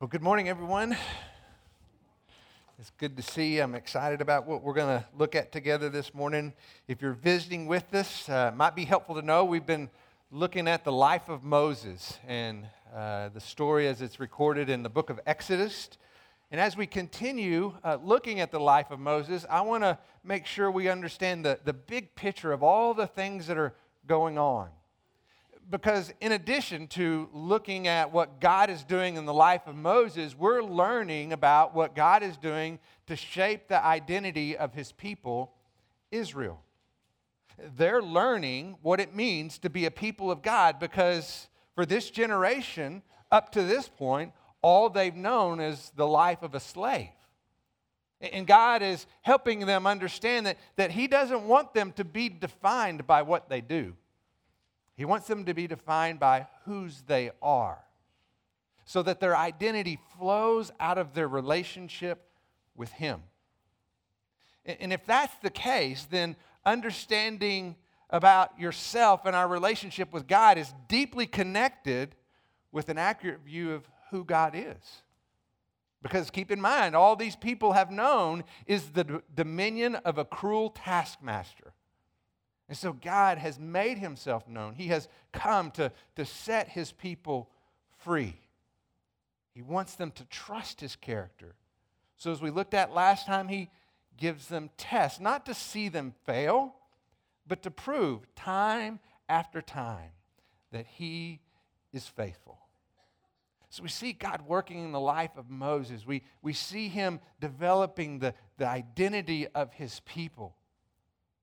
Well, good morning, everyone. It's good to see you. I'm excited about what we're going to look at together this morning. If you're visiting with us, uh, it might be helpful to know we've been looking at the life of Moses and uh, the story as it's recorded in the book of Exodus. And as we continue uh, looking at the life of Moses, I want to make sure we understand the, the big picture of all the things that are going on because in addition to looking at what God is doing in the life of Moses, we're learning about what God is doing to shape the identity of his people, Israel. They're learning what it means to be a people of God because for this generation, up to this point, all they've known is the life of a slave. And God is helping them understand that, that He doesn't want them to be defined by what they do. He wants them to be defined by whose they are so that their identity flows out of their relationship with Him. And if that's the case, then understanding about yourself and our relationship with God is deeply connected with an accurate view of who God is. Because keep in mind, all these people have known is the dominion of a cruel taskmaster. And so God has made himself known. He has come to, to set his people free. He wants them to trust his character. So, as we looked at last time, he gives them tests, not to see them fail, but to prove time after time that he is faithful. So we see God working in the life of Moses. We, we see him developing the, the identity of his people.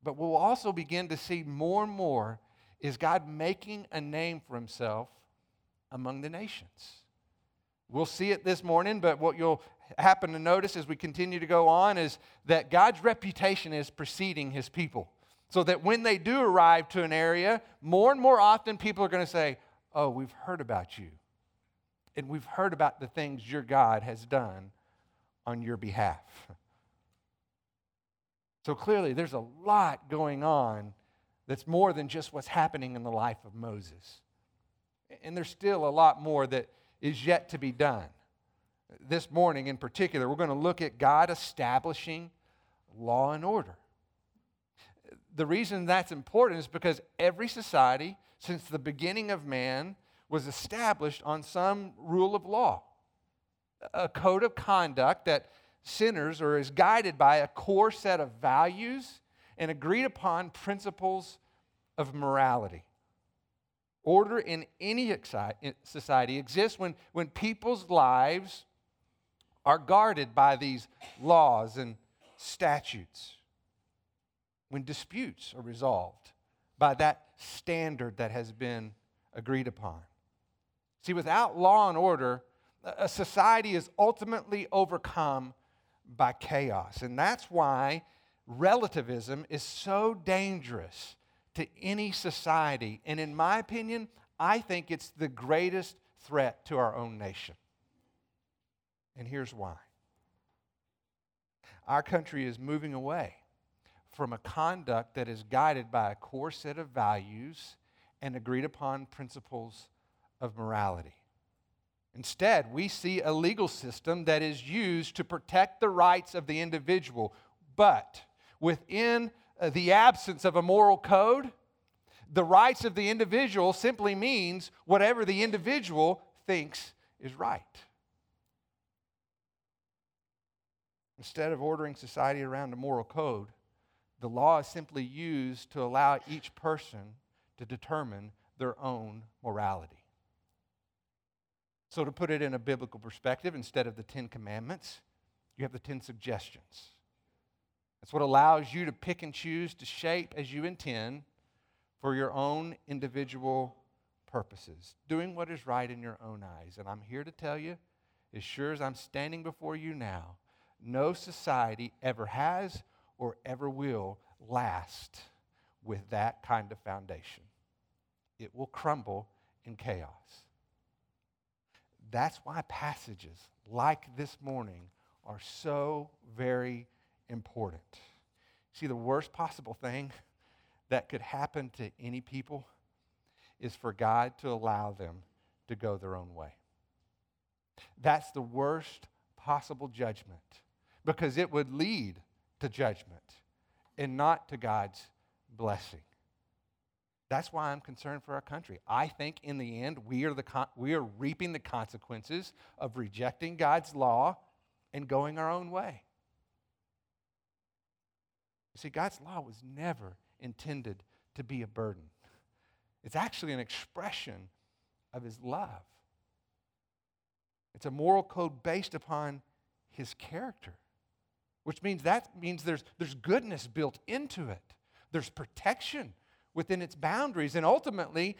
But we'll also begin to see more and more is God making a name for himself among the nations. We'll see it this morning, but what you'll happen to notice as we continue to go on is that God's reputation is preceding his people. So that when they do arrive to an area, more and more often people are going to say, Oh, we've heard about you. And we've heard about the things your God has done on your behalf. So clearly, there's a lot going on that's more than just what's happening in the life of Moses. And there's still a lot more that is yet to be done. This morning, in particular, we're going to look at God establishing law and order. The reason that's important is because every society, since the beginning of man, was established on some rule of law, a code of conduct that sinners or is guided by a core set of values and agreed upon principles of morality. Order in any society exists when, when people's lives are guarded by these laws and statutes, when disputes are resolved by that standard that has been agreed upon. See, without law and order, a society is ultimately overcome by chaos. And that's why relativism is so dangerous to any society. And in my opinion, I think it's the greatest threat to our own nation. And here's why our country is moving away from a conduct that is guided by a core set of values and agreed upon principles of morality. Instead, we see a legal system that is used to protect the rights of the individual, but within uh, the absence of a moral code, the rights of the individual simply means whatever the individual thinks is right. Instead of ordering society around a moral code, the law is simply used to allow each person to determine their own morality. So, to put it in a biblical perspective, instead of the Ten Commandments, you have the Ten Suggestions. That's what allows you to pick and choose to shape as you intend for your own individual purposes, doing what is right in your own eyes. And I'm here to tell you, as sure as I'm standing before you now, no society ever has or ever will last with that kind of foundation. It will crumble in chaos. That's why passages like this morning are so very important. See, the worst possible thing that could happen to any people is for God to allow them to go their own way. that's the worst possible judgment because it would lead to judgment and not to God's blessing. That's why I'm concerned for our country. I think in the end, we are, the con- we are reaping the consequences of rejecting God's law and going our own way. You see, God's law was never intended to be a burden, it's actually an expression of His love. It's a moral code based upon His character, which means that means there's, there's goodness built into it, there's protection within its boundaries. And ultimately,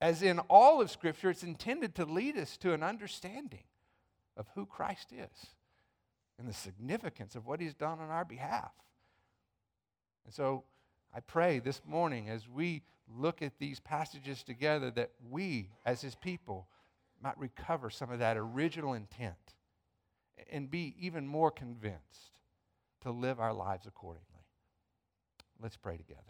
as in all of Scripture, it's intended to lead us to an understanding of who Christ is and the significance of what He's done on our behalf. And so I pray this morning as we look at these passages together that we, as His people, might recover some of that original intent and be even more convinced to live our lives accordingly. Let's pray together.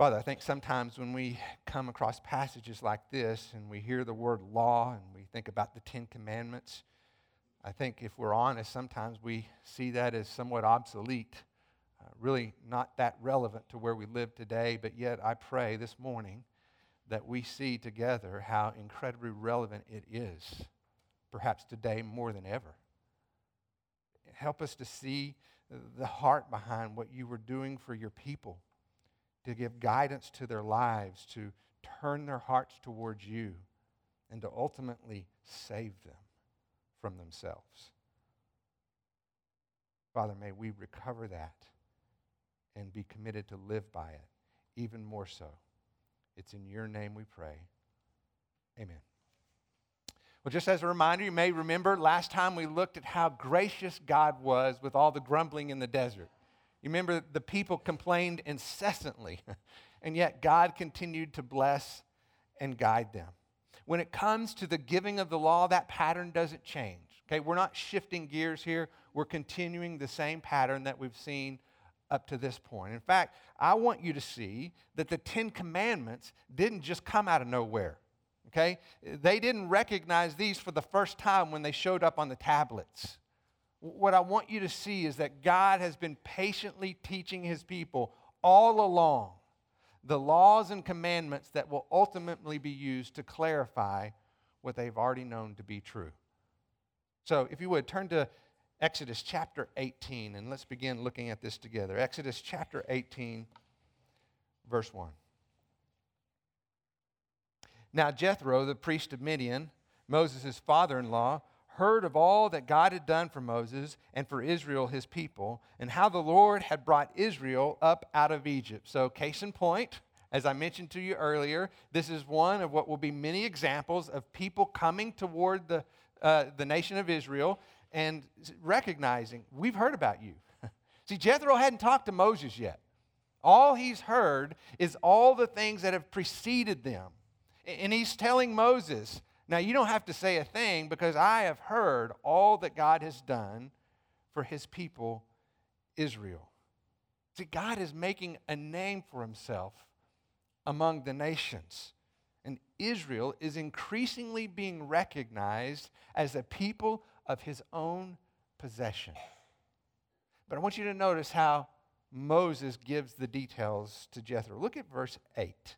Father, I think sometimes when we come across passages like this and we hear the word law and we think about the Ten Commandments, I think if we're honest, sometimes we see that as somewhat obsolete, uh, really not that relevant to where we live today. But yet, I pray this morning that we see together how incredibly relevant it is, perhaps today more than ever. Help us to see the heart behind what you were doing for your people to give guidance to their lives, to turn their hearts towards you, and to ultimately save them from themselves. Father, may we recover that and be committed to live by it even more so. It's in your name we pray. Amen. Well, just as a reminder, you may remember last time we looked at how gracious God was with all the grumbling in the desert. You remember the people complained incessantly, and yet God continued to bless and guide them. When it comes to the giving of the law, that pattern doesn't change. Okay, we're not shifting gears here. We're continuing the same pattern that we've seen up to this point. In fact, I want you to see that the Ten Commandments didn't just come out of nowhere. Okay? They didn't recognize these for the first time when they showed up on the tablets. What I want you to see is that God has been patiently teaching his people all along the laws and commandments that will ultimately be used to clarify what they've already known to be true. So, if you would, turn to Exodus chapter 18 and let's begin looking at this together. Exodus chapter 18, verse 1. Now, Jethro, the priest of Midian, Moses' father in law, heard of all that God had done for Moses and for Israel, his people, and how the Lord had brought Israel up out of Egypt. So, case in point, as I mentioned to you earlier, this is one of what will be many examples of people coming toward the, uh, the nation of Israel and recognizing, we've heard about you. See, Jethro hadn't talked to Moses yet. All he's heard is all the things that have preceded them. And he's telling Moses, now, you don't have to say a thing because I have heard all that God has done for his people, Israel. See, God is making a name for himself among the nations. And Israel is increasingly being recognized as a people of his own possession. But I want you to notice how Moses gives the details to Jethro. Look at verse 8.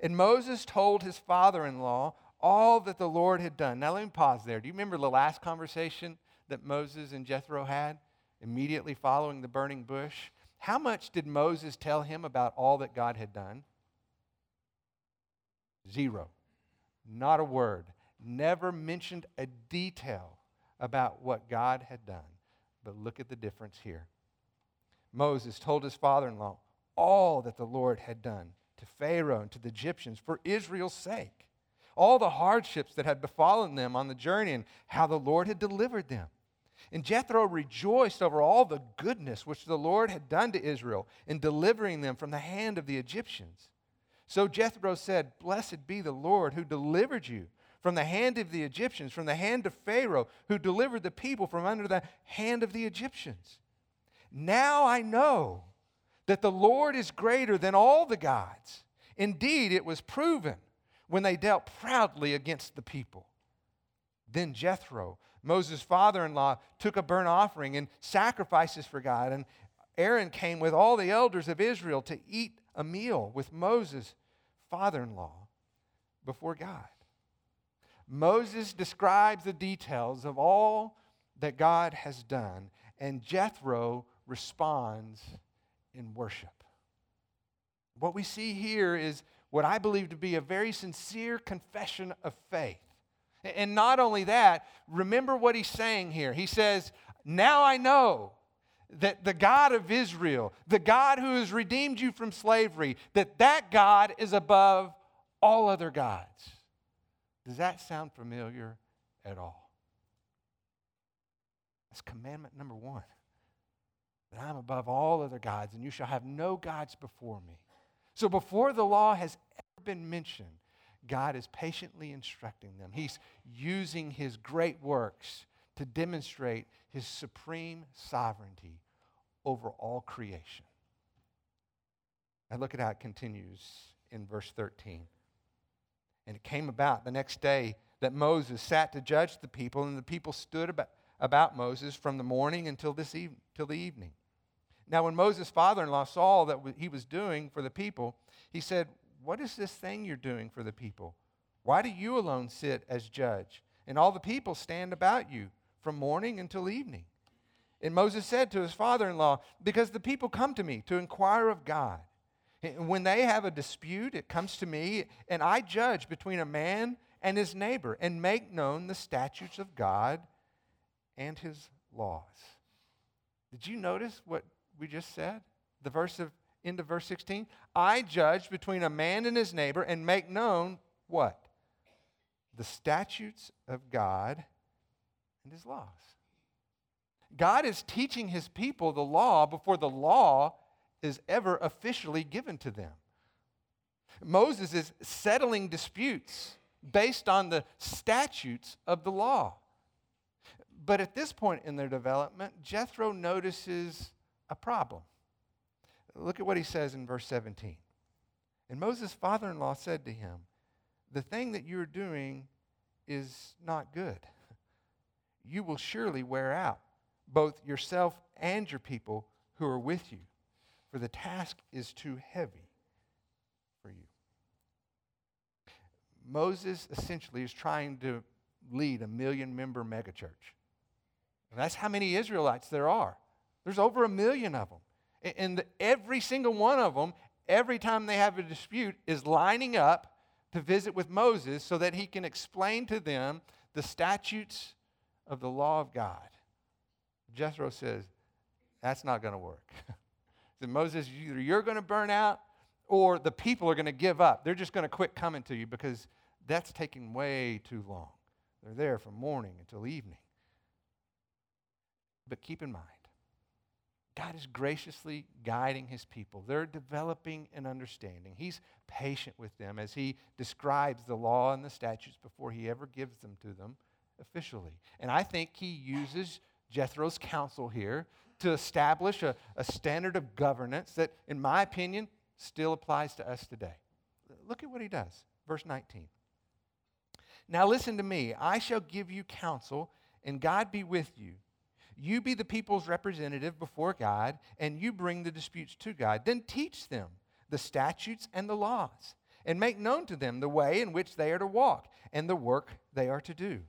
And Moses told his father in law all that the Lord had done. Now, let me pause there. Do you remember the last conversation that Moses and Jethro had immediately following the burning bush? How much did Moses tell him about all that God had done? Zero. Not a word. Never mentioned a detail about what God had done. But look at the difference here. Moses told his father in law all that the Lord had done to Pharaoh and to the Egyptians for Israel's sake all the hardships that had befallen them on the journey and how the Lord had delivered them. And Jethro rejoiced over all the goodness which the Lord had done to Israel in delivering them from the hand of the Egyptians. So Jethro said, Blessed be the Lord who delivered you from the hand of the Egyptians, from the hand of Pharaoh, who delivered the people from under the hand of the Egyptians. Now I know that the Lord is greater than all the gods Indeed, it was proven when they dealt proudly against the people. Then Jethro, Moses' father in law, took a burnt offering and sacrifices for God. And Aaron came with all the elders of Israel to eat a meal with Moses' father in law before God. Moses describes the details of all that God has done, and Jethro responds in worship. What we see here is what I believe to be a very sincere confession of faith. And not only that, remember what he's saying here. He says, Now I know that the God of Israel, the God who has redeemed you from slavery, that that God is above all other gods. Does that sound familiar at all? That's commandment number one that I'm above all other gods, and you shall have no gods before me. So before the law has been mentioned, God is patiently instructing them. He's using his great works to demonstrate his supreme sovereignty over all creation. And look at how it continues in verse 13. And it came about the next day that Moses sat to judge the people, and the people stood about, about Moses from the morning until, this eve- till the evening. Now, when Moses' father in law saw that he was doing for the people, he said, What is this thing you're doing for the people? Why do you alone sit as judge, and all the people stand about you from morning until evening? And Moses said to his father in law, Because the people come to me to inquire of God. And when they have a dispute, it comes to me, and I judge between a man and his neighbor and make known the statutes of God and his laws. Did you notice what we just said? The verse of into verse 16. I judge between a man and his neighbor and make known what? The statutes of God and his laws. God is teaching his people the law before the law is ever officially given to them. Moses is settling disputes based on the statutes of the law. But at this point in their development, Jethro notices a problem. Look at what he says in verse 17. And Moses' father in law said to him, The thing that you're doing is not good. You will surely wear out both yourself and your people who are with you, for the task is too heavy for you. Moses essentially is trying to lead a million member megachurch. And that's how many Israelites there are. There's over a million of them. And every single one of them, every time they have a dispute, is lining up to visit with Moses so that he can explain to them the statutes of the law of God. Jethro says, That's not going to work. so Moses, either you're going to burn out or the people are going to give up. They're just going to quit coming to you because that's taking way too long. They're there from morning until evening. But keep in mind, God is graciously guiding his people. They're developing an understanding. He's patient with them as he describes the law and the statutes before he ever gives them to them officially. And I think he uses Jethro's counsel here to establish a, a standard of governance that, in my opinion, still applies to us today. Look at what he does. Verse 19. Now listen to me. I shall give you counsel, and God be with you. You be the people's representative before God, and you bring the disputes to God. Then teach them the statutes and the laws, and make known to them the way in which they are to walk, and the work they are to do.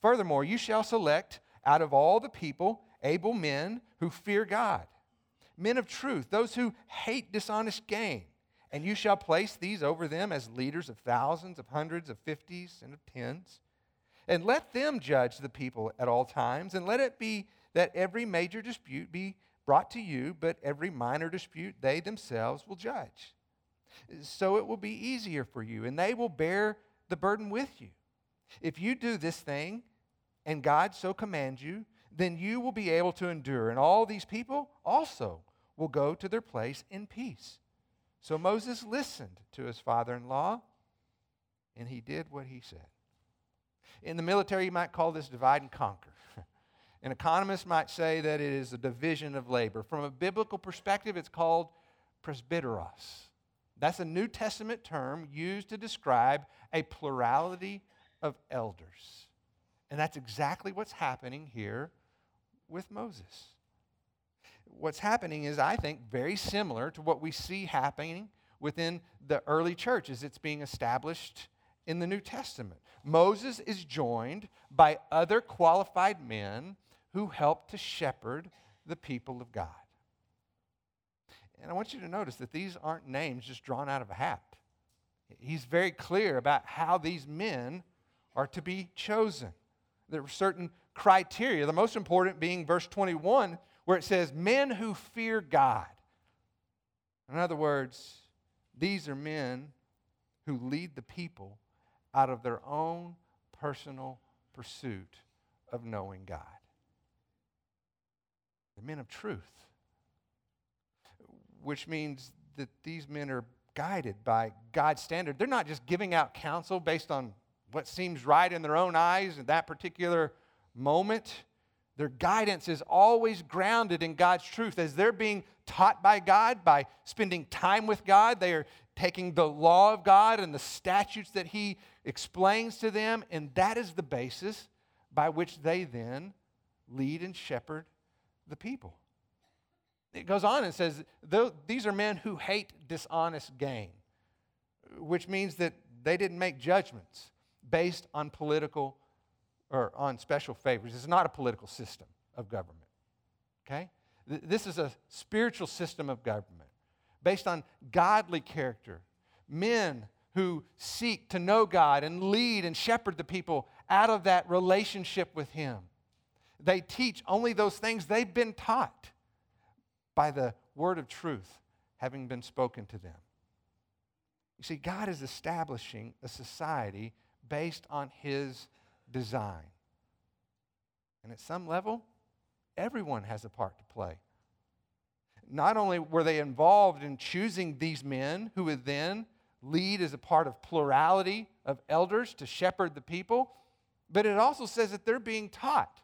Furthermore, you shall select out of all the people able men who fear God, men of truth, those who hate dishonest gain. And you shall place these over them as leaders of thousands, of hundreds, of fifties, and of tens. And let them judge the people at all times, and let it be that every major dispute be brought to you, but every minor dispute they themselves will judge. So it will be easier for you, and they will bear the burden with you. If you do this thing, and God so commands you, then you will be able to endure, and all these people also will go to their place in peace. So Moses listened to his father in law, and he did what he said. In the military, you might call this divide and conquer. An economist might say that it is a division of labor. From a biblical perspective, it's called presbyteros. That's a New Testament term used to describe a plurality of elders. And that's exactly what's happening here with Moses. What's happening is, I think, very similar to what we see happening within the early church as it's being established in the New Testament. Moses is joined by other qualified men who help to shepherd the people of God. And I want you to notice that these aren't names just drawn out of a hat. He's very clear about how these men are to be chosen. There are certain criteria, the most important being verse 21, where it says, Men who fear God. In other words, these are men who lead the people out of their own personal pursuit of knowing God. The men of truth, which means that these men are guided by God's standard. They're not just giving out counsel based on what seems right in their own eyes in that particular moment. Their guidance is always grounded in God's truth. As they're being taught by God, by spending time with God, they are taking the law of God and the statutes that He explains to them, and that is the basis by which they then lead and shepherd the people. It goes on and says, These are men who hate dishonest gain, which means that they didn't make judgments based on political or on special favors. It's not a political system of government. Okay? This is a spiritual system of government based on godly character. Men who seek to know God and lead and shepherd the people out of that relationship with Him. They teach only those things they've been taught by the word of truth having been spoken to them. You see, God is establishing a society based on His design. And at some level, everyone has a part to play. Not only were they involved in choosing these men who would then lead as a part of plurality of elders to shepherd the people, but it also says that they're being taught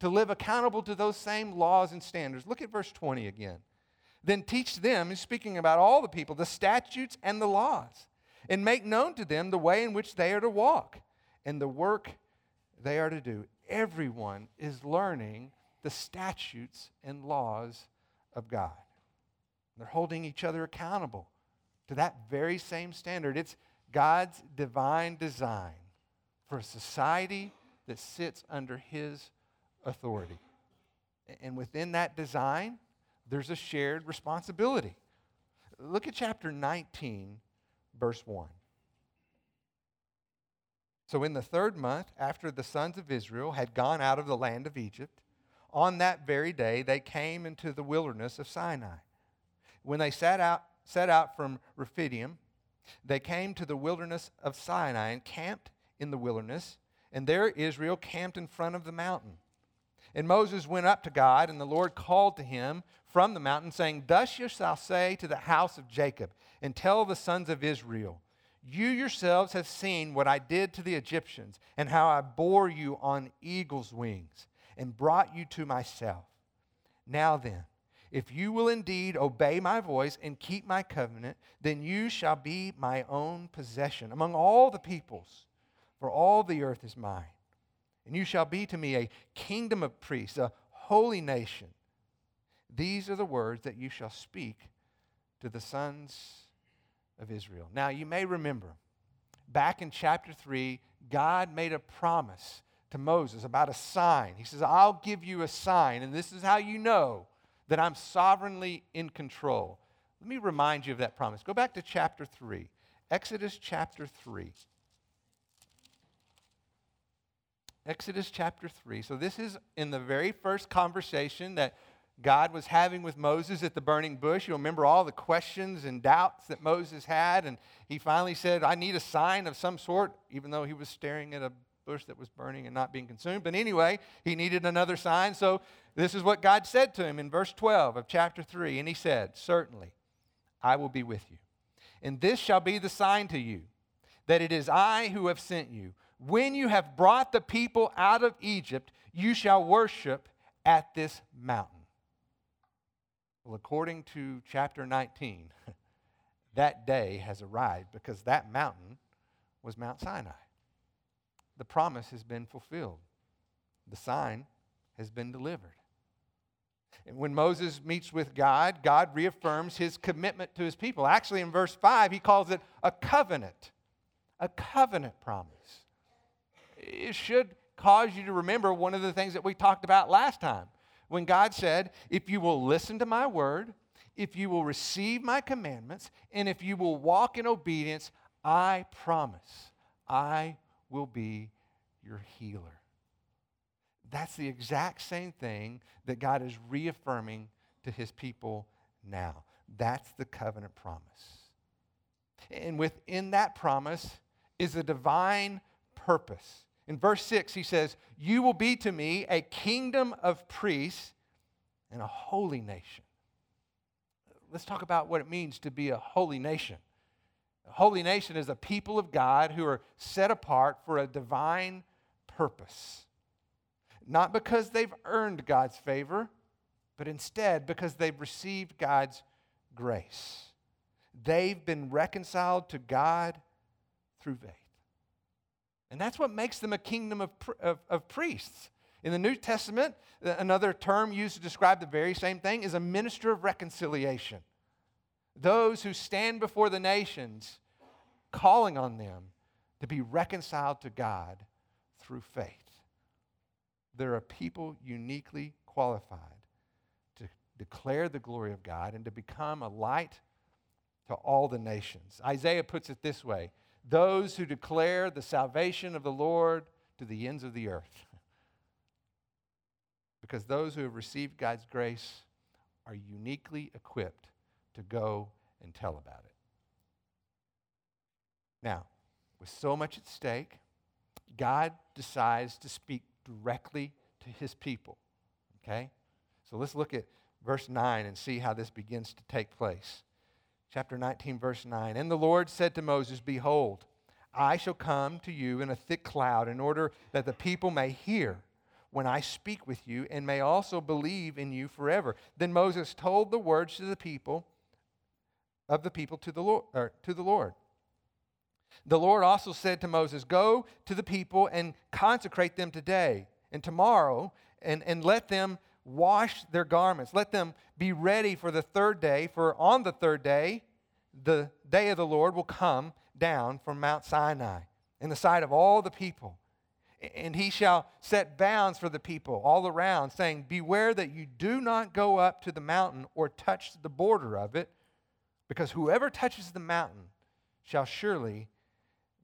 to live accountable to those same laws and standards. Look at verse 20 again. Then teach them, he's speaking about all the people, the statutes and the laws, and make known to them the way in which they are to walk and the work they are to do. Everyone is learning the statutes and laws of God. They're holding each other accountable to that very same standard. It's God's divine design for a society that sits under His authority. And within that design, there's a shared responsibility. Look at chapter 19, verse 1. So, in the third month, after the sons of Israel had gone out of the land of Egypt, on that very day they came into the wilderness of Sinai. When they sat out, set out from Rephidim, they came to the wilderness of Sinai and camped in the wilderness, and there Israel camped in front of the mountain. And Moses went up to God, and the Lord called to him from the mountain, saying, Thus you shall say to the house of Jacob, and tell the sons of Israel, You yourselves have seen what I did to the Egyptians, and how I bore you on eagle's wings, and brought you to myself. Now then, if you will indeed obey my voice and keep my covenant, then you shall be my own possession among all the peoples, for all the earth is mine. And you shall be to me a kingdom of priests, a holy nation. These are the words that you shall speak to the sons of Israel. Now, you may remember back in chapter 3, God made a promise to Moses about a sign. He says, I'll give you a sign, and this is how you know that I'm sovereignly in control. Let me remind you of that promise. Go back to chapter 3, Exodus chapter 3. Exodus chapter 3. So, this is in the very first conversation that God was having with Moses at the burning bush. You'll remember all the questions and doubts that Moses had. And he finally said, I need a sign of some sort, even though he was staring at a bush that was burning and not being consumed. But anyway, he needed another sign. So this is what God said to him in verse 12 of chapter 3. And he said, Certainly, I will be with you. And this shall be the sign to you that it is I who have sent you. When you have brought the people out of Egypt, you shall worship at this mountain. Well, according to chapter 19, that day has arrived because that mountain was Mount Sinai. The promise has been fulfilled, the sign has been delivered. And when Moses meets with God, God reaffirms his commitment to his people. Actually, in verse 5, he calls it a covenant, a covenant promise. It should cause you to remember one of the things that we talked about last time when God said, If you will listen to my word, if you will receive my commandments, and if you will walk in obedience, I promise I will be your healer. That's the exact same thing that God is reaffirming to his people now. That's the covenant promise. And within that promise is a divine purpose. In verse 6, he says, You will be to me a kingdom of priests and a holy nation. Let's talk about what it means to be a holy nation. A holy nation is a people of God who are set apart for a divine purpose not because they've earned God's favor, but instead because they've received God's grace. They've been reconciled to God through faith. And that's what makes them a kingdom of, of, of, priests. In the New Testament, another term used to describe the very same thing is a minister of reconciliation. Those who stand before the nations, calling on them to be reconciled to God through faith there are people uniquely qualified to declare the glory of God and to become a light to all the nations. Isaiah puts it this way those who declare the salvation of the Lord to the ends of the earth. because those who have received God's grace are uniquely equipped to go and tell about it. Now, with so much at stake, God decides to speak directly to his people. Okay? So let's look at verse 9 and see how this begins to take place. Chapter 19, verse 9. And the Lord said to Moses, Behold, I shall come to you in a thick cloud in order that the people may hear when I speak with you and may also believe in you forever. Then Moses told the words to the people of the people to the Lord, or to the Lord. The Lord also said to Moses, Go to the people and consecrate them today and tomorrow, and, and let them wash their garments. Let them be ready for the third day, for on the third day, the day of the Lord will come down from Mount Sinai in the sight of all the people. And he shall set bounds for the people all around, saying, Beware that you do not go up to the mountain or touch the border of it, because whoever touches the mountain shall surely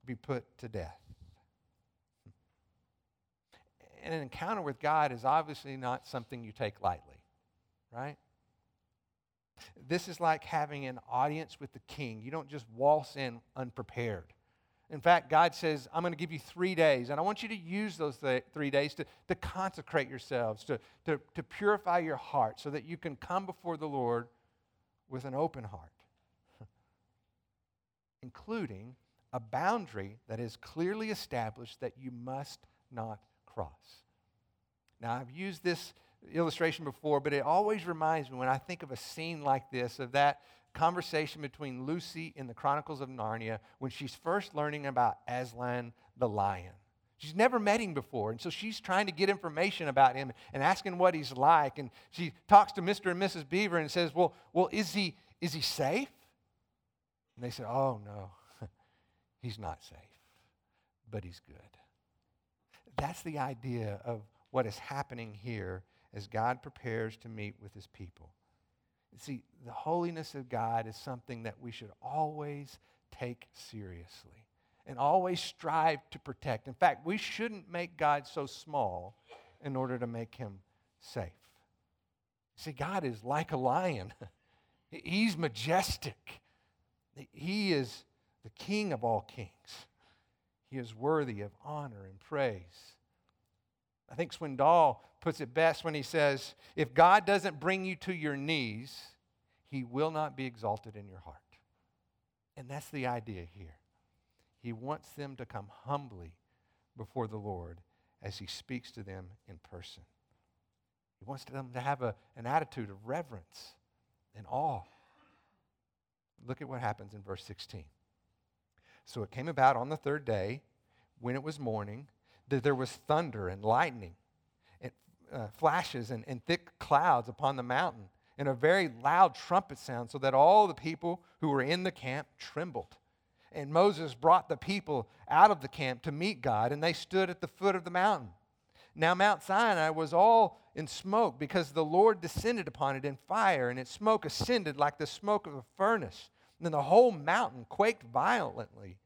be put to death. And an encounter with God is obviously not something you take lightly, right? This is like having an audience with the king. You don't just waltz in unprepared. In fact, God says, I'm going to give you three days, and I want you to use those th- three days to, to consecrate yourselves, to, to, to purify your heart, so that you can come before the Lord with an open heart, including a boundary that is clearly established that you must not cross. Now, I've used this illustration before, but it always reminds me when I think of a scene like this of that conversation between Lucy in the Chronicles of Narnia when she's first learning about Aslan the lion. She's never met him before, and so she's trying to get information about him and asking what he's like. And she talks to Mr. and Mrs. Beaver and says, Well, well is, he, is he safe? And they said, Oh, no. He's not safe, but he's good. That's the idea of what is happening here as God prepares to meet with his people. See, the holiness of God is something that we should always take seriously and always strive to protect. In fact, we shouldn't make God so small in order to make him safe. See, God is like a lion, He's majestic, He is the King of all kings. He is worthy of honor and praise. I think Swindoll puts it best when he says, If God doesn't bring you to your knees, he will not be exalted in your heart. And that's the idea here. He wants them to come humbly before the Lord as he speaks to them in person. He wants them to have a, an attitude of reverence and awe. Look at what happens in verse 16. So it came about on the third day, when it was morning, that there was thunder and lightning, and uh, flashes and, and thick clouds upon the mountain, and a very loud trumpet sound, so that all the people who were in the camp trembled. And Moses brought the people out of the camp to meet God, and they stood at the foot of the mountain. Now, Mount Sinai was all in smoke because the Lord descended upon it in fire, and its smoke ascended like the smoke of a furnace. And then the whole mountain quaked violently.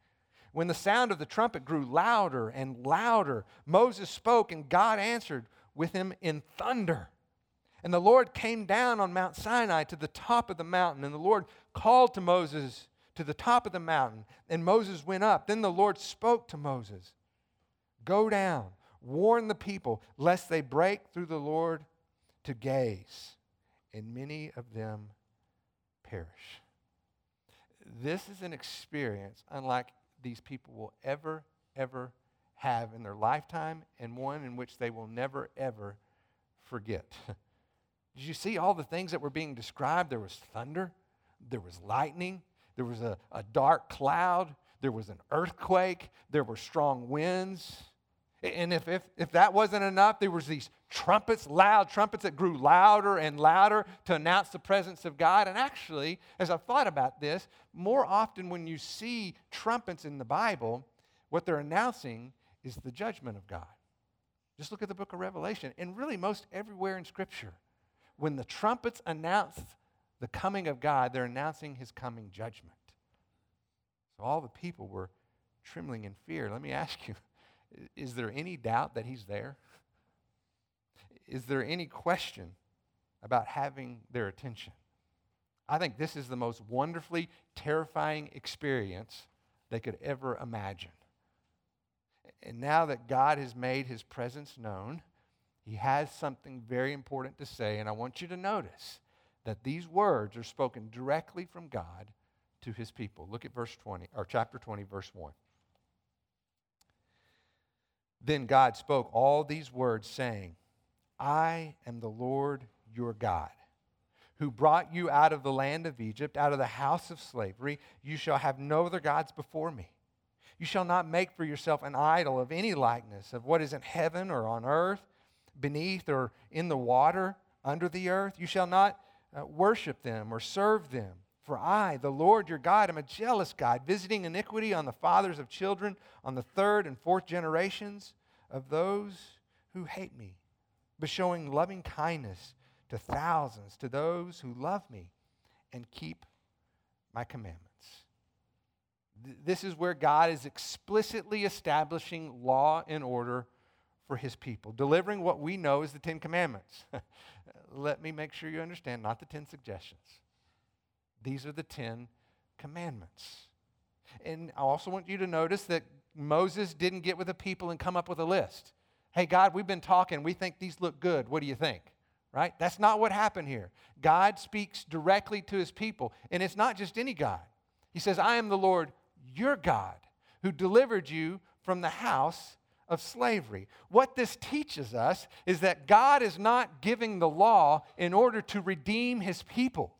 When the sound of the trumpet grew louder and louder, Moses spoke, and God answered with him in thunder. And the Lord came down on Mount Sinai to the top of the mountain, and the Lord called to Moses to the top of the mountain, and Moses went up. Then the Lord spoke to Moses Go down, warn the people, lest they break through the Lord to gaze, and many of them perish. This is an experience unlike these people will ever, ever have in their lifetime, and one in which they will never, ever forget. Did you see all the things that were being described? There was thunder, there was lightning, there was a, a dark cloud, there was an earthquake, there were strong winds. And if, if, if that wasn't enough, there was these trumpets, loud trumpets that grew louder and louder to announce the presence of God. And actually, as I've thought about this, more often when you see trumpets in the Bible, what they're announcing is the judgment of God. Just look at the book of Revelation. And really, most everywhere in Scripture, when the trumpets announce the coming of God, they're announcing his coming judgment. So all the people were trembling in fear. Let me ask you is there any doubt that he's there? Is there any question about having their attention? I think this is the most wonderfully terrifying experience they could ever imagine. And now that God has made his presence known, he has something very important to say, and I want you to notice that these words are spoken directly from God to his people. Look at verse 20, or chapter 20, verse 1. Then God spoke all these words, saying, I am the Lord your God, who brought you out of the land of Egypt, out of the house of slavery. You shall have no other gods before me. You shall not make for yourself an idol of any likeness of what is in heaven or on earth, beneath or in the water, under the earth. You shall not uh, worship them or serve them. For I, the Lord your God, am a jealous God, visiting iniquity on the fathers of children, on the third and fourth generations of those who hate me, but showing loving kindness to thousands, to those who love me and keep my commandments. This is where God is explicitly establishing law and order for his people, delivering what we know as the Ten Commandments. Let me make sure you understand, not the ten suggestions. These are the Ten Commandments. And I also want you to notice that Moses didn't get with the people and come up with a list. Hey, God, we've been talking. We think these look good. What do you think? Right? That's not what happened here. God speaks directly to his people. And it's not just any God. He says, I am the Lord your God who delivered you from the house of slavery. What this teaches us is that God is not giving the law in order to redeem his people.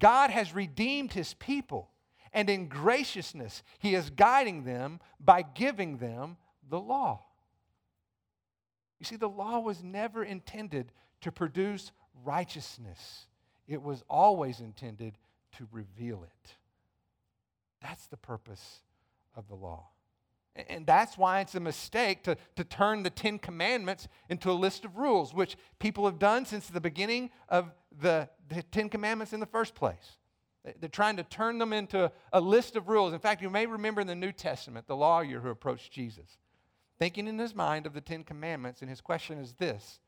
God has redeemed his people, and in graciousness, he is guiding them by giving them the law. You see, the law was never intended to produce righteousness, it was always intended to reveal it. That's the purpose of the law. And that's why it's a mistake to, to turn the Ten Commandments into a list of rules, which people have done since the beginning of the, the Ten Commandments in the first place. They're trying to turn them into a list of rules. In fact, you may remember in the New Testament the lawyer who approached Jesus, thinking in his mind of the Ten Commandments, and his question is this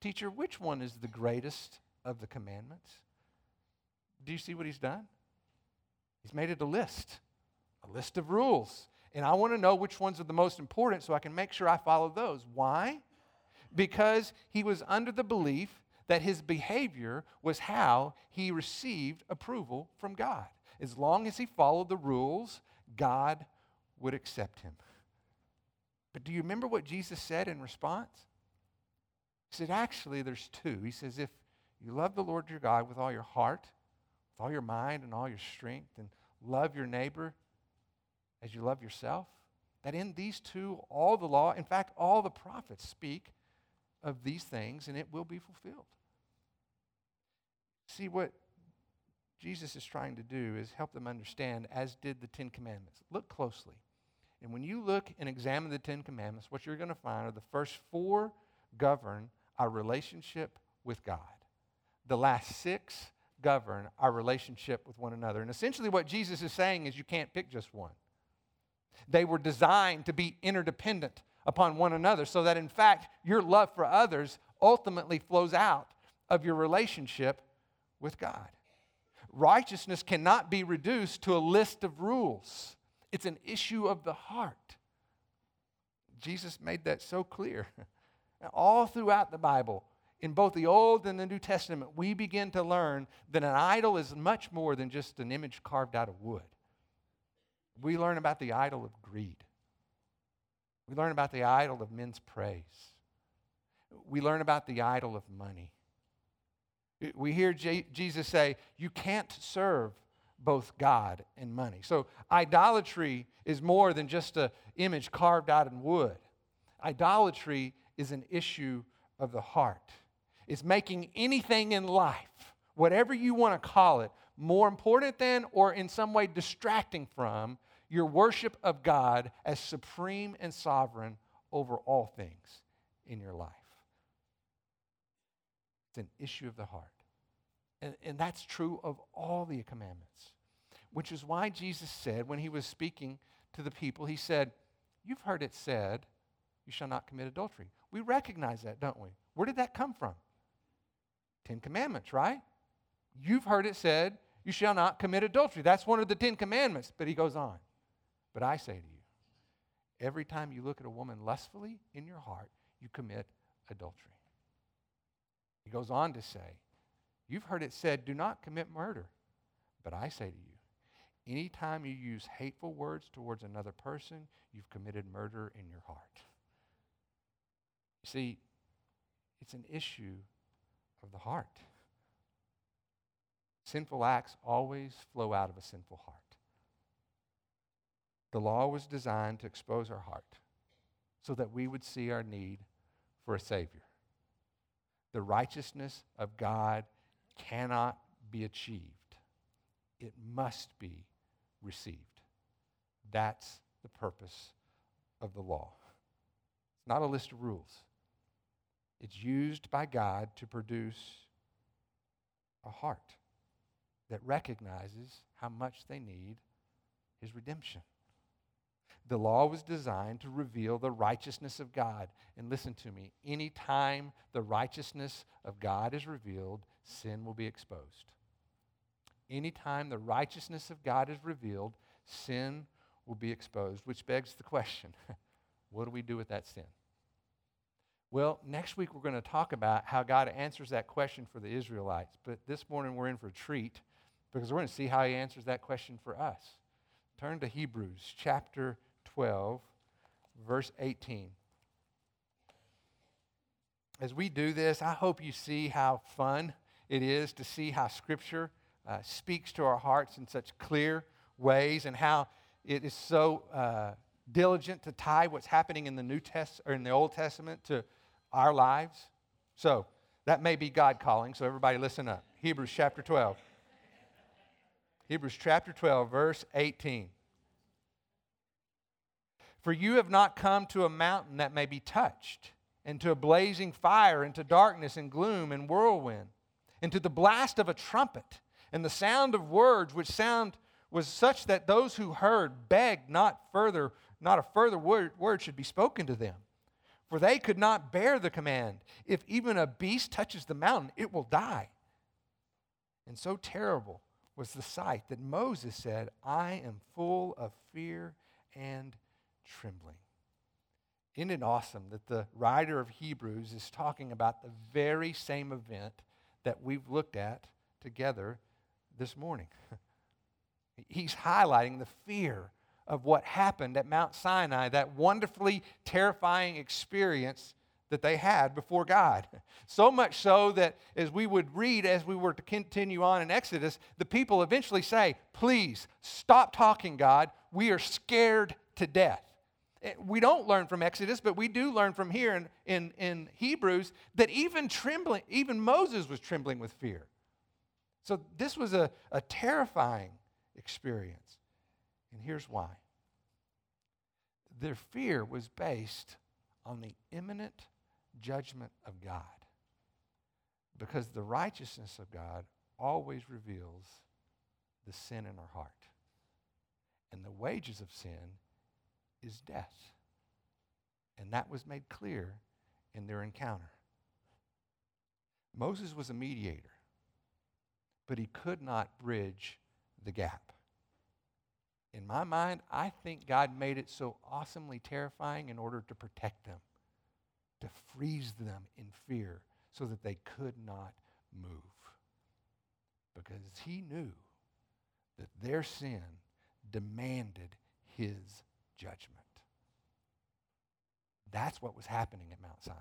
Teacher, which one is the greatest of the commandments? Do you see what he's done? He's made it a list, a list of rules. And I want to know which ones are the most important so I can make sure I follow those. Why? Because he was under the belief that his behavior was how he received approval from God. As long as he followed the rules, God would accept him. But do you remember what Jesus said in response? He said, actually, there's two. He says, if you love the Lord your God with all your heart, with all your mind and all your strength, and love your neighbor as you love yourself. That in these two, all the law, in fact, all the prophets speak of these things, and it will be fulfilled. See, what Jesus is trying to do is help them understand, as did the Ten Commandments. Look closely. And when you look and examine the Ten Commandments, what you're going to find are the first four govern our relationship with God. The last six govern our relationship with one another. And essentially, what Jesus is saying is you can't pick just one. They were designed to be interdependent upon one another, so that in fact, your love for others ultimately flows out of your relationship with God. Righteousness cannot be reduced to a list of rules, it's an issue of the heart. Jesus made that so clear. All throughout the Bible, in both the Old and the New Testament, we begin to learn that an idol is much more than just an image carved out of wood. We learn about the idol of greed. We learn about the idol of men's praise. We learn about the idol of money. We hear J- Jesus say, You can't serve both God and money. So, idolatry is more than just an image carved out in wood. Idolatry is an issue of the heart. It's making anything in life, whatever you want to call it, more important than or in some way distracting from your worship of God as supreme and sovereign over all things in your life. It's an issue of the heart. And, and that's true of all the commandments, which is why Jesus said when he was speaking to the people, he said, You've heard it said, you shall not commit adultery. We recognize that, don't we? Where did that come from? Ten Commandments, right? You've heard it said, You shall not commit adultery. That's one of the Ten Commandments. But he goes on. But I say to you, every time you look at a woman lustfully in your heart, you commit adultery. He goes on to say, You've heard it said, do not commit murder. But I say to you, anytime you use hateful words towards another person, you've committed murder in your heart. See, it's an issue of the heart. Sinful acts always flow out of a sinful heart. The law was designed to expose our heart so that we would see our need for a Savior. The righteousness of God cannot be achieved, it must be received. That's the purpose of the law. It's not a list of rules, it's used by God to produce a heart that recognizes how much they need His redemption. The law was designed to reveal the righteousness of God. And listen to me, anytime the righteousness of God is revealed, sin will be exposed. Anytime the righteousness of God is revealed, sin will be exposed, which begs the question what do we do with that sin? Well, next week we're going to talk about how God answers that question for the Israelites. But this morning we're in for a treat because we're going to see how He answers that question for us. Turn to Hebrews chapter 12, verse 18 as we do this, I hope you see how fun it is to see how Scripture uh, speaks to our hearts in such clear ways and how it is so uh, diligent to tie what's happening in the New Test or in the Old Testament to our lives. So that may be God calling. So everybody, listen up. Hebrews chapter 12. Hebrews chapter 12, verse 18. For you have not come to a mountain that may be touched into a blazing fire, into darkness and gloom and whirlwind, into the blast of a trumpet, and the sound of words which sound was such that those who heard begged not further, not a further word, word should be spoken to them. For they could not bear the command. If even a beast touches the mountain, it will die. And so terrible was the sight that Moses said, I am full of fear and trembling. Isn't it awesome that the writer of Hebrews is talking about the very same event that we've looked at together this morning? He's highlighting the fear of what happened at Mount Sinai, that wonderfully terrifying experience that they had before God. So much so that as we would read as we were to continue on in Exodus, the people eventually say, Please stop talking, God. We are scared to death. Eh, we don't learn from Exodus, but we do learn from here in, in, in Hebrews that even trembling, even Moses was trembling with fear. So this was a, a terrifying experience. And here's why their fear was based on the imminent judgment of God. Because the righteousness of God always reveals the sin in our heart. And the wages of sin is death. And that was made clear in their encounter. Moses was a mediator, but he could not bridge the gap. In my mind, I think God made it so awesomely terrifying in order to protect them, to freeze them in fear so that they could not move. Because he knew that their sin demanded his judgment. That's what was happening at Mount Sinai.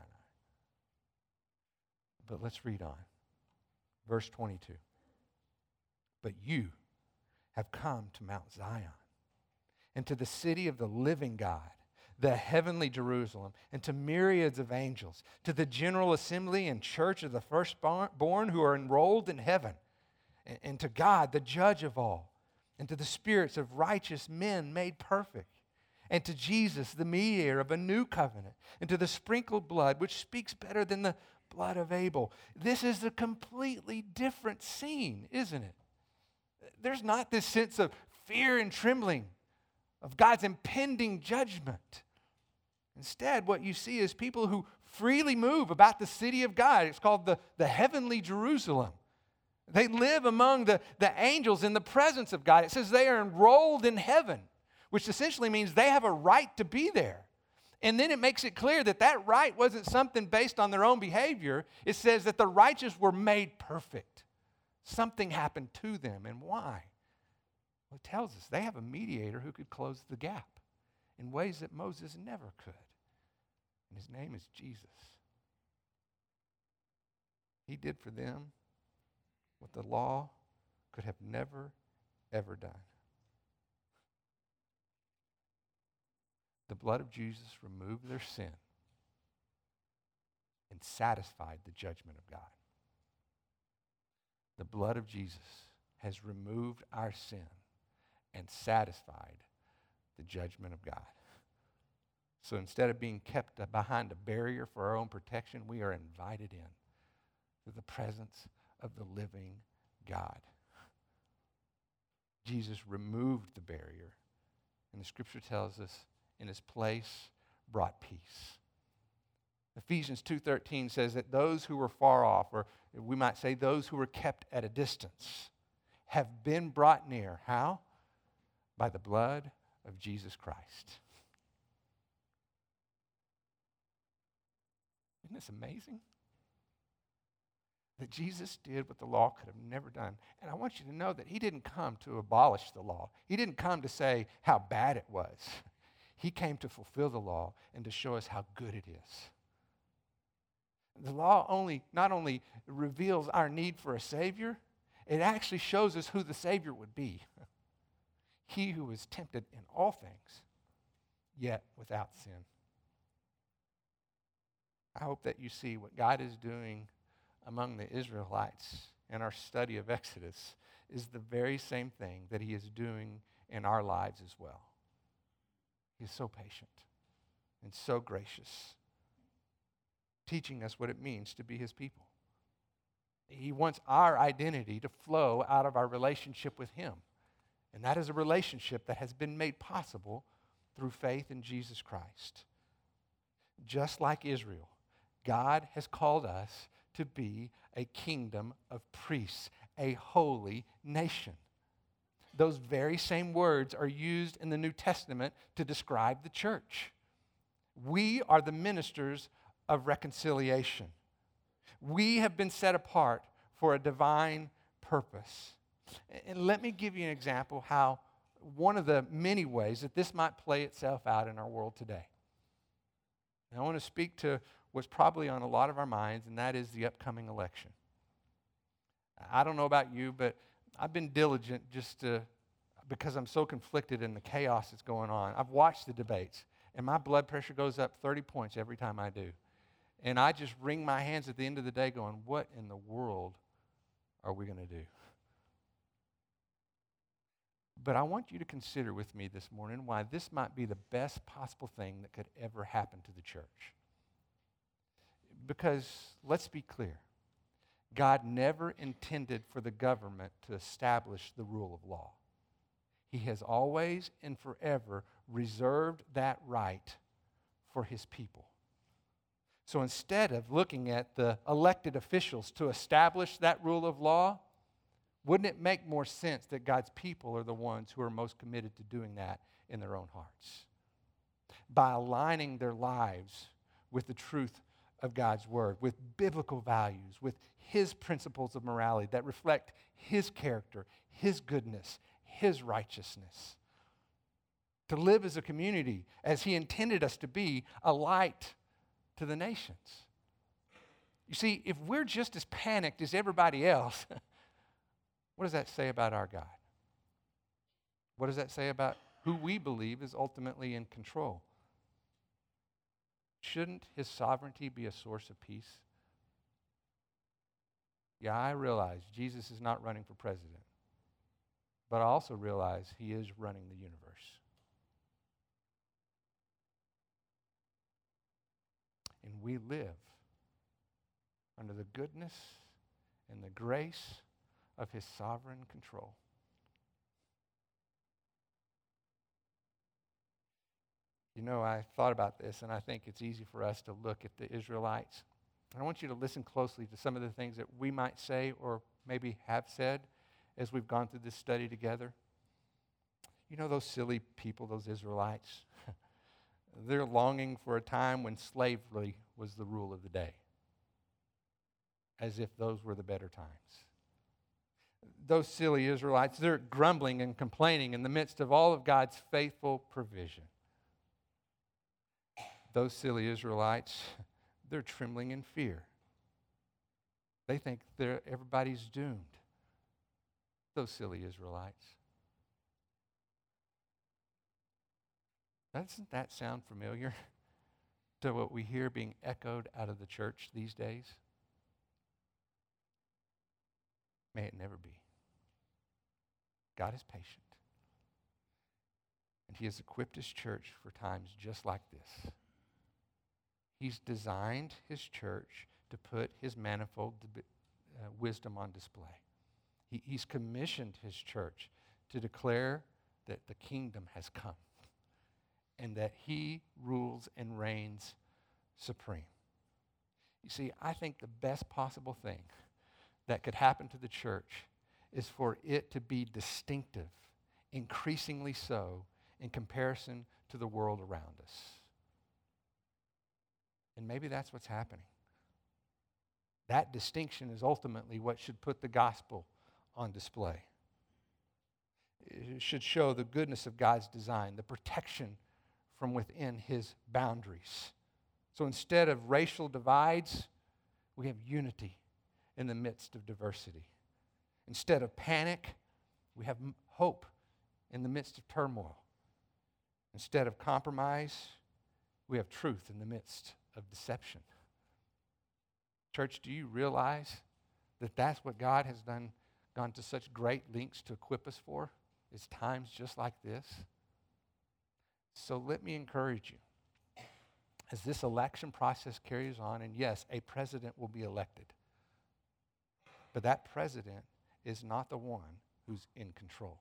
But let's read on. Verse 22. But you have come to Mount Zion and to the city of the living God, the heavenly Jerusalem, and to myriads of angels, to the general assembly and church of the firstborn who are enrolled in heaven, and to God, the judge of all, and to the spirits of righteous men made perfect, and to Jesus, the mediator of a new covenant, and to the sprinkled blood, which speaks better than the blood of Abel. This is a completely different scene, isn't it? There's not this sense of fear and trembling of God's impending judgment. Instead, what you see is people who freely move about the city of God. It's called the, the heavenly Jerusalem. They live among the, the angels in the presence of God. It says they are enrolled in heaven, which essentially means they have a right to be there. And then it makes it clear that that right wasn't something based on their own behavior. It says that the righteous were made perfect. Something happened to them. And why? Well, it tells us they have a mediator who could close the gap in ways that Moses never could. And his name is Jesus. He did for them what the law could have never, ever done. The blood of Jesus removed their sin and satisfied the judgment of God. The blood of Jesus has removed our sin and satisfied the judgment of God. So instead of being kept behind a barrier for our own protection, we are invited in to the presence of the living God. Jesus removed the barrier, and the scripture tells us in his place brought peace. Ephesians 2:13 says that those who were far off or we might say those who were kept at a distance have been brought near. How? by the blood of Jesus Christ. Isn't this amazing? That Jesus did what the law could have never done. And I want you to know that He didn't come to abolish the law, He didn't come to say how bad it was. He came to fulfill the law and to show us how good it is. The law only not only reveals our need for a Savior, it actually shows us who the Savior would be. He who was tempted in all things, yet without sin. I hope that you see what God is doing among the Israelites in our study of Exodus is the very same thing that He is doing in our lives as well. He is so patient and so gracious, teaching us what it means to be His people. He wants our identity to flow out of our relationship with Him. And that is a relationship that has been made possible through faith in Jesus Christ. Just like Israel, God has called us to be a kingdom of priests, a holy nation. Those very same words are used in the New Testament to describe the church. We are the ministers of reconciliation. We have been set apart for a divine purpose. And let me give you an example how one of the many ways that this might play itself out in our world today. I want to speak to what's probably on a lot of our minds, and that is the upcoming election. I don't know about you, but I've been diligent just to, because I'm so conflicted in the chaos that's going on. I've watched the debates, and my blood pressure goes up 30 points every time I do. And I just wring my hands at the end of the day going, what in the world are we going to do? But I want you to consider with me this morning why this might be the best possible thing that could ever happen to the church. Because let's be clear God never intended for the government to establish the rule of law. He has always and forever reserved that right for his people. So instead of looking at the elected officials to establish that rule of law, wouldn't it make more sense that God's people are the ones who are most committed to doing that in their own hearts? By aligning their lives with the truth of God's word, with biblical values, with His principles of morality that reflect His character, His goodness, His righteousness. To live as a community as He intended us to be, a light to the nations. You see, if we're just as panicked as everybody else, What does that say about our God? What does that say about who we believe is ultimately in control? Shouldn't his sovereignty be a source of peace? Yeah, I realize Jesus is not running for president, but I also realize he is running the universe. And we live under the goodness and the grace of his sovereign control. You know, I thought about this, and I think it's easy for us to look at the Israelites. I want you to listen closely to some of the things that we might say or maybe have said as we've gone through this study together. You know, those silly people, those Israelites, they're longing for a time when slavery was the rule of the day, as if those were the better times those silly Israelites, they're grumbling and complaining in the midst of all of God's faithful provision. Those silly Israelites, they're trembling in fear. They think they're, everybody's doomed. Those silly Israelites. Doesn't that sound familiar to what we hear being echoed out of the church these days? May it never be. God is patient. And He has equipped His church for times just like this. He's designed His church to put His manifold uh, wisdom on display. He, he's commissioned His church to declare that the kingdom has come and that He rules and reigns supreme. You see, I think the best possible thing that could happen to the church is for it to be distinctive, increasingly so, in comparison to the world around us. And maybe that's what's happening. That distinction is ultimately what should put the gospel on display. It should show the goodness of God's design, the protection from within his boundaries. So instead of racial divides, we have unity in the midst of diversity. Instead of panic, we have hope in the midst of turmoil. Instead of compromise, we have truth in the midst of deception. Church, do you realize that that's what God has done, gone to such great lengths to equip us for? It's times just like this. So let me encourage you. As this election process carries on, and yes, a president will be elected, but that president is not the one who's in control.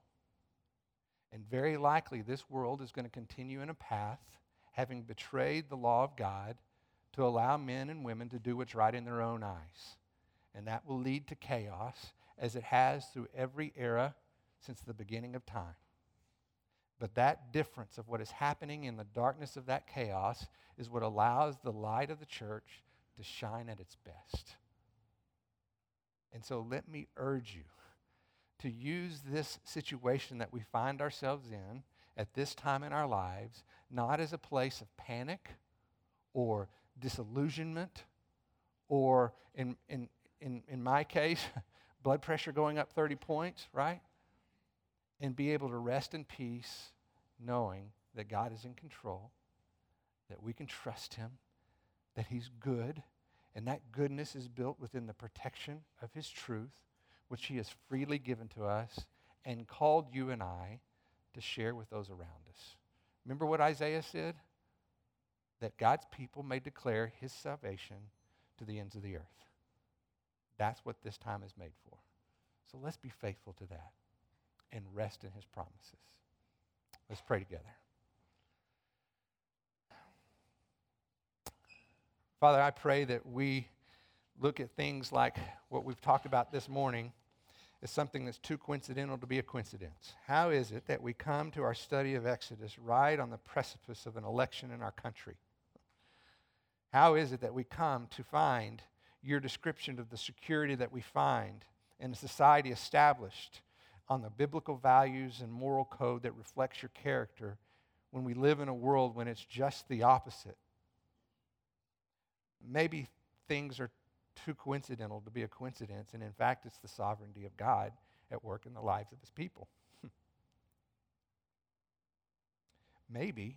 And very likely, this world is going to continue in a path, having betrayed the law of God, to allow men and women to do what's right in their own eyes. And that will lead to chaos, as it has through every era since the beginning of time. But that difference of what is happening in the darkness of that chaos is what allows the light of the church to shine at its best. And so let me urge you to use this situation that we find ourselves in at this time in our lives not as a place of panic or disillusionment or, in, in, in, in my case, blood pressure going up 30 points, right? And be able to rest in peace knowing that God is in control, that we can trust Him, that He's good, and that goodness is built within the protection of His truth, which He has freely given to us and called you and I to share with those around us. Remember what Isaiah said? That God's people may declare His salvation to the ends of the earth. That's what this time is made for. So let's be faithful to that and rest in His promises. Let's pray together. Father, I pray that we look at things like what we've talked about this morning as something that's too coincidental to be a coincidence. How is it that we come to our study of Exodus right on the precipice of an election in our country? How is it that we come to find your description of the security that we find in a society established on the biblical values and moral code that reflects your character when we live in a world when it's just the opposite. Maybe things are too coincidental to be a coincidence, and in fact, it's the sovereignty of God at work in the lives of his people. Maybe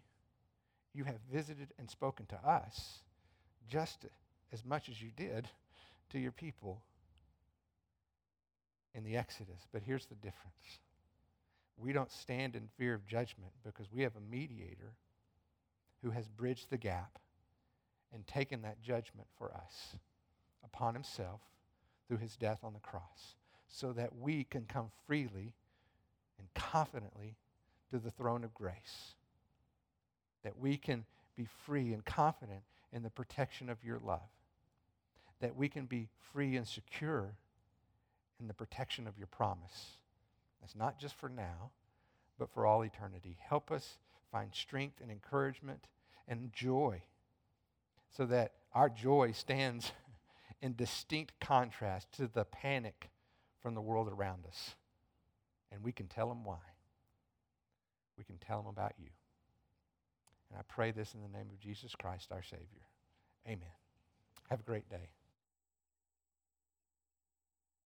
you have visited and spoken to us just as much as you did to your people in the Exodus. But here's the difference we don't stand in fear of judgment because we have a mediator who has bridged the gap and taken that judgment for us upon himself through his death on the cross so that we can come freely and confidently to the throne of grace. That we can be free and confident in the protection of your love. That we can be free and secure in the protection of your promise. That's not just for now, but for all eternity. Help us find strength and encouragement and joy so that our joy stands in distinct contrast to the panic from the world around us. And we can tell them why. We can tell them about you. And I pray this in the name of Jesus Christ, our Savior. Amen. Have a great day.